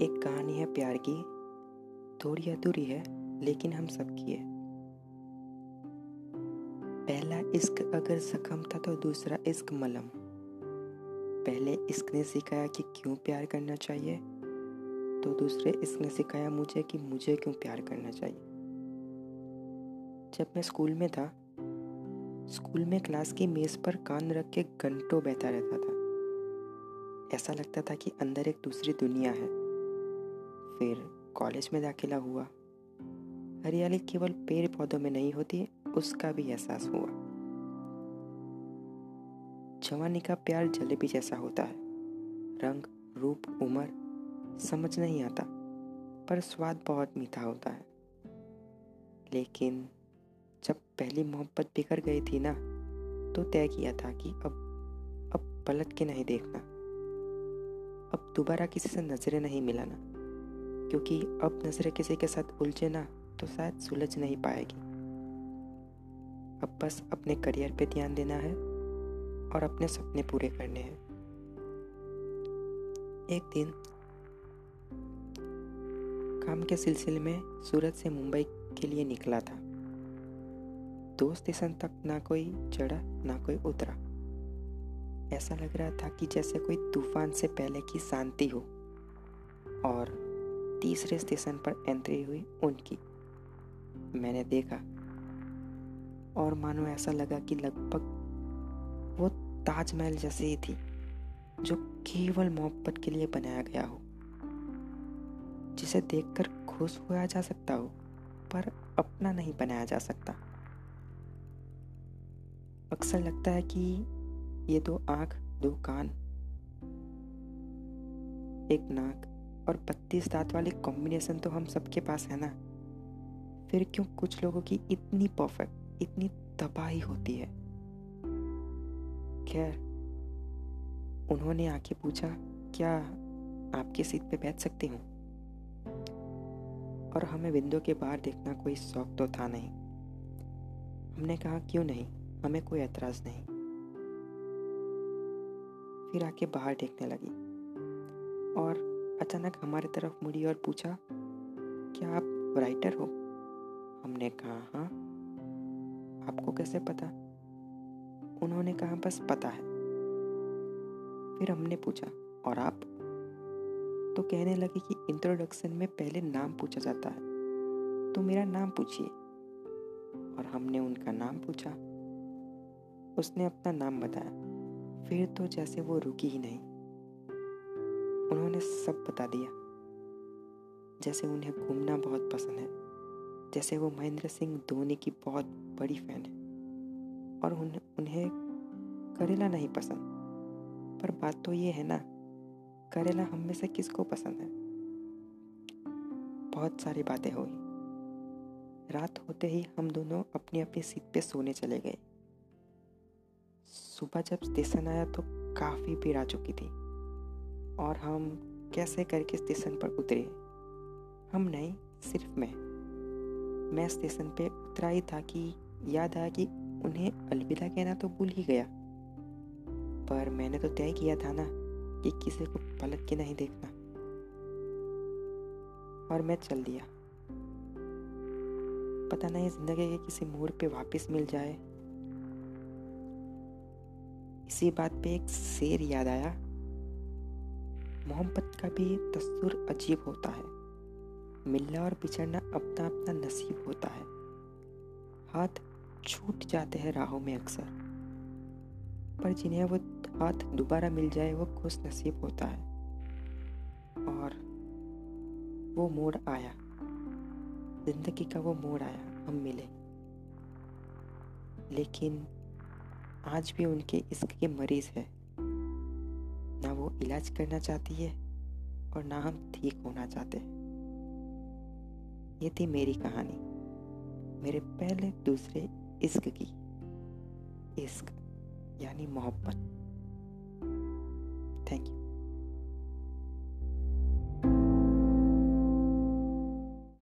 एक कहानी है प्यार की। थोड़ी अधूरी है, लेकिन हम सबकी है। पहला इश्क अगर जख्म था तो दूसरा इश्क मलम। पहले इश्क ने सिखाया कि क्यों प्यार करना चाहिए तो दूसरे इश्क ने सिखाया मुझे कि मुझे क्यों प्यार करना चाहिए। जब मैं स्कूल में था, स्कूल में क्लास की मेज पर कान रख के घंटों बैठा रहता था। ऐसा लगता था कि अंदर एक दूसरी दुनिया है। फिर कॉलेज में दाखिला हुआ। हरियाली केवल पेड़ पौधों में नहीं होती, उसका भी एहसास हुआ। जवानी का प्यार जलेबी जैसा होता है। रंग, रूप, उम्र, समझ नहीं आता, पर स्वाद बहुत मीठा होता है। लेकिन जब पहली मोहब्बत बिखर गई थी ना तो तय किया था कि अब अब पलट के नहीं देखना। अब दोबारा किसी से नज़रें नहीं मिलाना। क्योंकि अब नज़रें किसी के साथ उलझे ना तो शायद सुलझ नहीं पाएगी। अब बस अपने करियर पे ध्यान देना है और अपने सपने पूरे करने हैं। एक दिन, काम के सिलसिले में सूरत से मुंबई के लिए निकला था। दो स्टेशन तक ना कोई चढ़ा, ना कोई उतरा। ऐसा लग रहा था कि जैसे कोई तूफ़ान से पहले की शांति हो। और तीसरे स्टेशन पर एंट्री हुई उनकी। मैंने देखा और मानो ऐसा लगा कि लगभग वो ताजमहल जैसे ही थी, जो केवल मोहब्बत के लिए बनाया गया हो। जिसे देखकर खुश हुआ जा सकता हो, पर अपना नहीं बनाया जा सकता। अक्सर लगता है कि ये दो आँख, दो कान, एक नाक और बत्तीस दांत वाली कॉम्बिनेशन तो हम सबके पास है ना। फिर क्यों कुछ लोगों की इतनी परफेक्ट इतनी तबाही होती है? खैर, उन्होंने आके पूछा, क्या आपकी सीट पे बैठ सकती हूँ? और हमें विंडो के बाहर देखना कोई शौक तो था नहीं। हमने कहा, क्यों नहीं? हमें कोई एतराज़ नहीं। फिर आके बाहर देखने लगी। और अचानक हमारे तरफ़ मुड़ी और पूछा, क्या आप राइटर हो? हमने कहा हाँ। आपको कैसे पता? उन्होंने कहा, बस पता है। फिर हमने पूछा, और आप? तो कहने लगे कि इंट्रोडक्शन में पहले नाम पूछा जाता है। तो मेरा नाम पूछिए। और हमने उनका नाम पूछा। उसने अपना नाम बताया। फिर तो जैसे वो रुकी ही नहीं। उन्होंने सब बता दिया। जैसे उन्हें घूमना बहुत पसंद है। जैसे वो महेंद्र सिंह धोनी की बहुत बड़ी फ़ैन है। और उन्हें उन्हें करेला नहीं पसंद। पर बात तो ये है ना, करेला हम में से किसको पसंद है? बहुत सारी बातें हुई। रात होते ही हम दोनों अपनी अपनी सीट पे सोने चले गए। सुबह जब स्टेशन आया तो काफ़ी भीड़ आ चुकी थी। और हम कैसे करके स्टेशन पर उतरे? हम नहीं, सिर्फ़ मैं। मैं स्टेशन पे उतरा ही था कि याद आया कि उन्हें अलविदा कहना तो भूल ही गया। पर मैंने तो तय किया था ना कि किसी को पलट के नहीं देखना। और मैं चल दिया। पता नहीं ज़िंदगी के किसी मोड़ पे वापस मिल जाए। इसी बात पे एक शेर याद आया। मोहब्बत का भी दस्तूर अजीब होता है। मिलना और बिछड़ना अपना अपना नसीब होता है। हाथ छूट जाते हैं राहों में अक्सर। पर जिन्हें वो हाथ दोबारा मिल जाए, वो खुश नसीब होता है। और वो मोड़ आया। ज़िंदगी का वो मोड़ आया, हम मिले। लेकिन आज भी उनके इश्क के मरीज़ है। ना वो इलाज करना चाहती है और ना हम ठीक होना चाहते हैं। ये थी मेरी कहानी। मेरे पहले दूसरे इश्क की। इश्क, यानी मोहब्बत।